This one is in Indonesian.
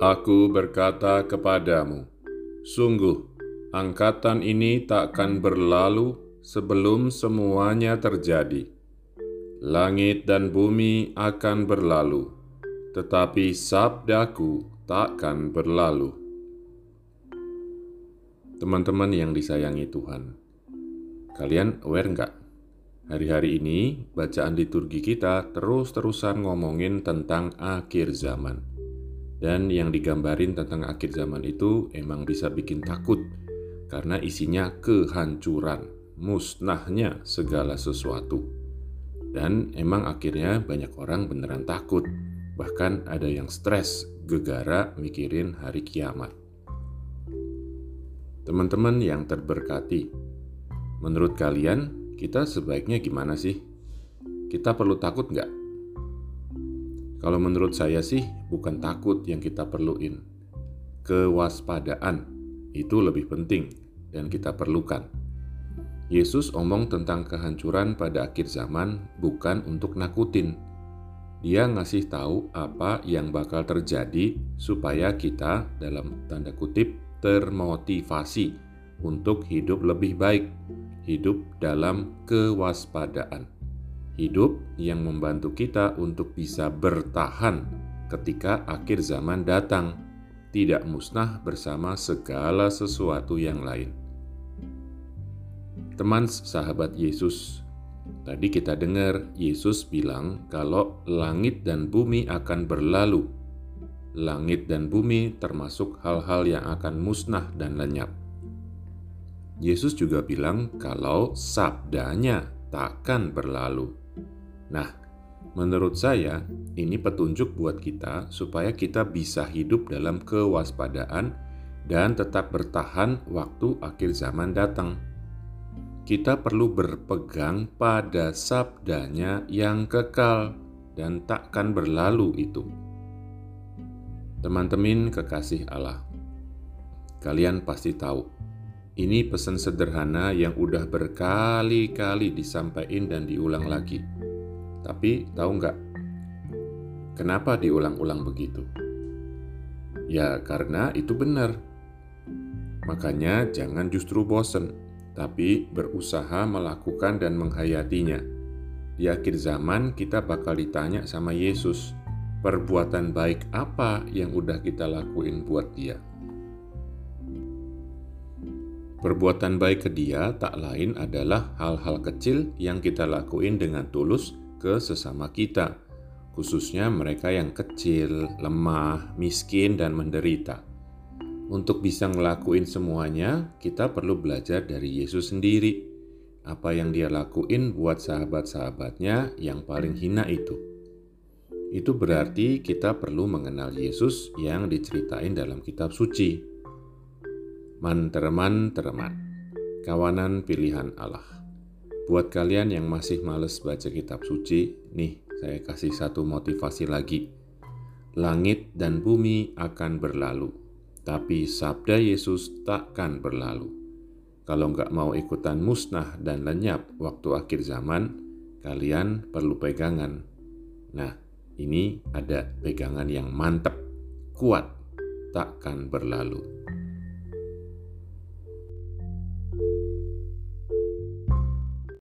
Aku berkata kepadamu, sungguh angkatan ini takkan berlalu sebelum semuanya terjadi. Langit dan bumi akan berlalu, tetapi sabdaku takkan berlalu. Teman-teman yang disayangi Tuhan, kalian aware nggak? Hari-hari ini bacaan liturgi kita terus-terusan ngomongin tentang akhir zaman. Dan yang digambarin tentang akhir zaman itu emang bisa bikin takut karena isinya kehancuran, musnahnya segala sesuatu. Dan emang akhirnya banyak orang beneran takut, bahkan ada yang stres gegara mikirin hari kiamat. Teman-teman yang terberkati, menurut kalian kita sebaiknya gimana sih? Kita perlu takut nggak kalau menurut saya sih bukan takut yang kita perluin. Kewaspadaan itu lebih penting dan kita perlukan. Yesus omong tentang kehancuran pada akhir zaman bukan untuk nakutin. Dia ngasih tahu apa yang bakal terjadi supaya kita dalam tanda kutip termotivasi untuk hidup lebih baik, hidup dalam kewaspadaan hidup yang membantu kita untuk bisa bertahan ketika akhir zaman datang, tidak musnah bersama segala sesuatu yang lain. Teman sahabat Yesus, tadi kita dengar Yesus bilang kalau langit dan bumi akan berlalu. Langit dan bumi termasuk hal-hal yang akan musnah dan lenyap. Yesus juga bilang kalau sabdanya takkan berlalu. Nah, menurut saya ini petunjuk buat kita supaya kita bisa hidup dalam kewaspadaan dan tetap bertahan waktu akhir zaman datang. Kita perlu berpegang pada sabdanya yang kekal dan takkan berlalu itu. Teman-teman kekasih Allah, kalian pasti tahu ini pesan sederhana yang udah berkali-kali disampaikan dan diulang lagi tapi tahu nggak, kenapa diulang-ulang begitu? Ya karena itu benar. Makanya jangan justru bosen, tapi berusaha melakukan dan menghayatinya. Di akhir zaman kita bakal ditanya sama Yesus, perbuatan baik apa yang udah kita lakuin buat dia? Perbuatan baik ke dia tak lain adalah hal-hal kecil yang kita lakuin dengan tulus ke sesama kita, khususnya mereka yang kecil, lemah, miskin, dan menderita. Untuk bisa ngelakuin semuanya, kita perlu belajar dari Yesus sendiri. Apa yang dia lakuin buat sahabat-sahabatnya yang paling hina itu. Itu berarti kita perlu mengenal Yesus yang diceritain dalam kitab suci. Mantereman-tereman, kawanan pilihan Allah. Buat kalian yang masih males baca kitab suci, nih saya kasih satu motivasi lagi. Langit dan bumi akan berlalu, tapi sabda Yesus takkan berlalu. Kalau nggak mau ikutan musnah dan lenyap waktu akhir zaman, kalian perlu pegangan. Nah, ini ada pegangan yang mantap, kuat, takkan berlalu.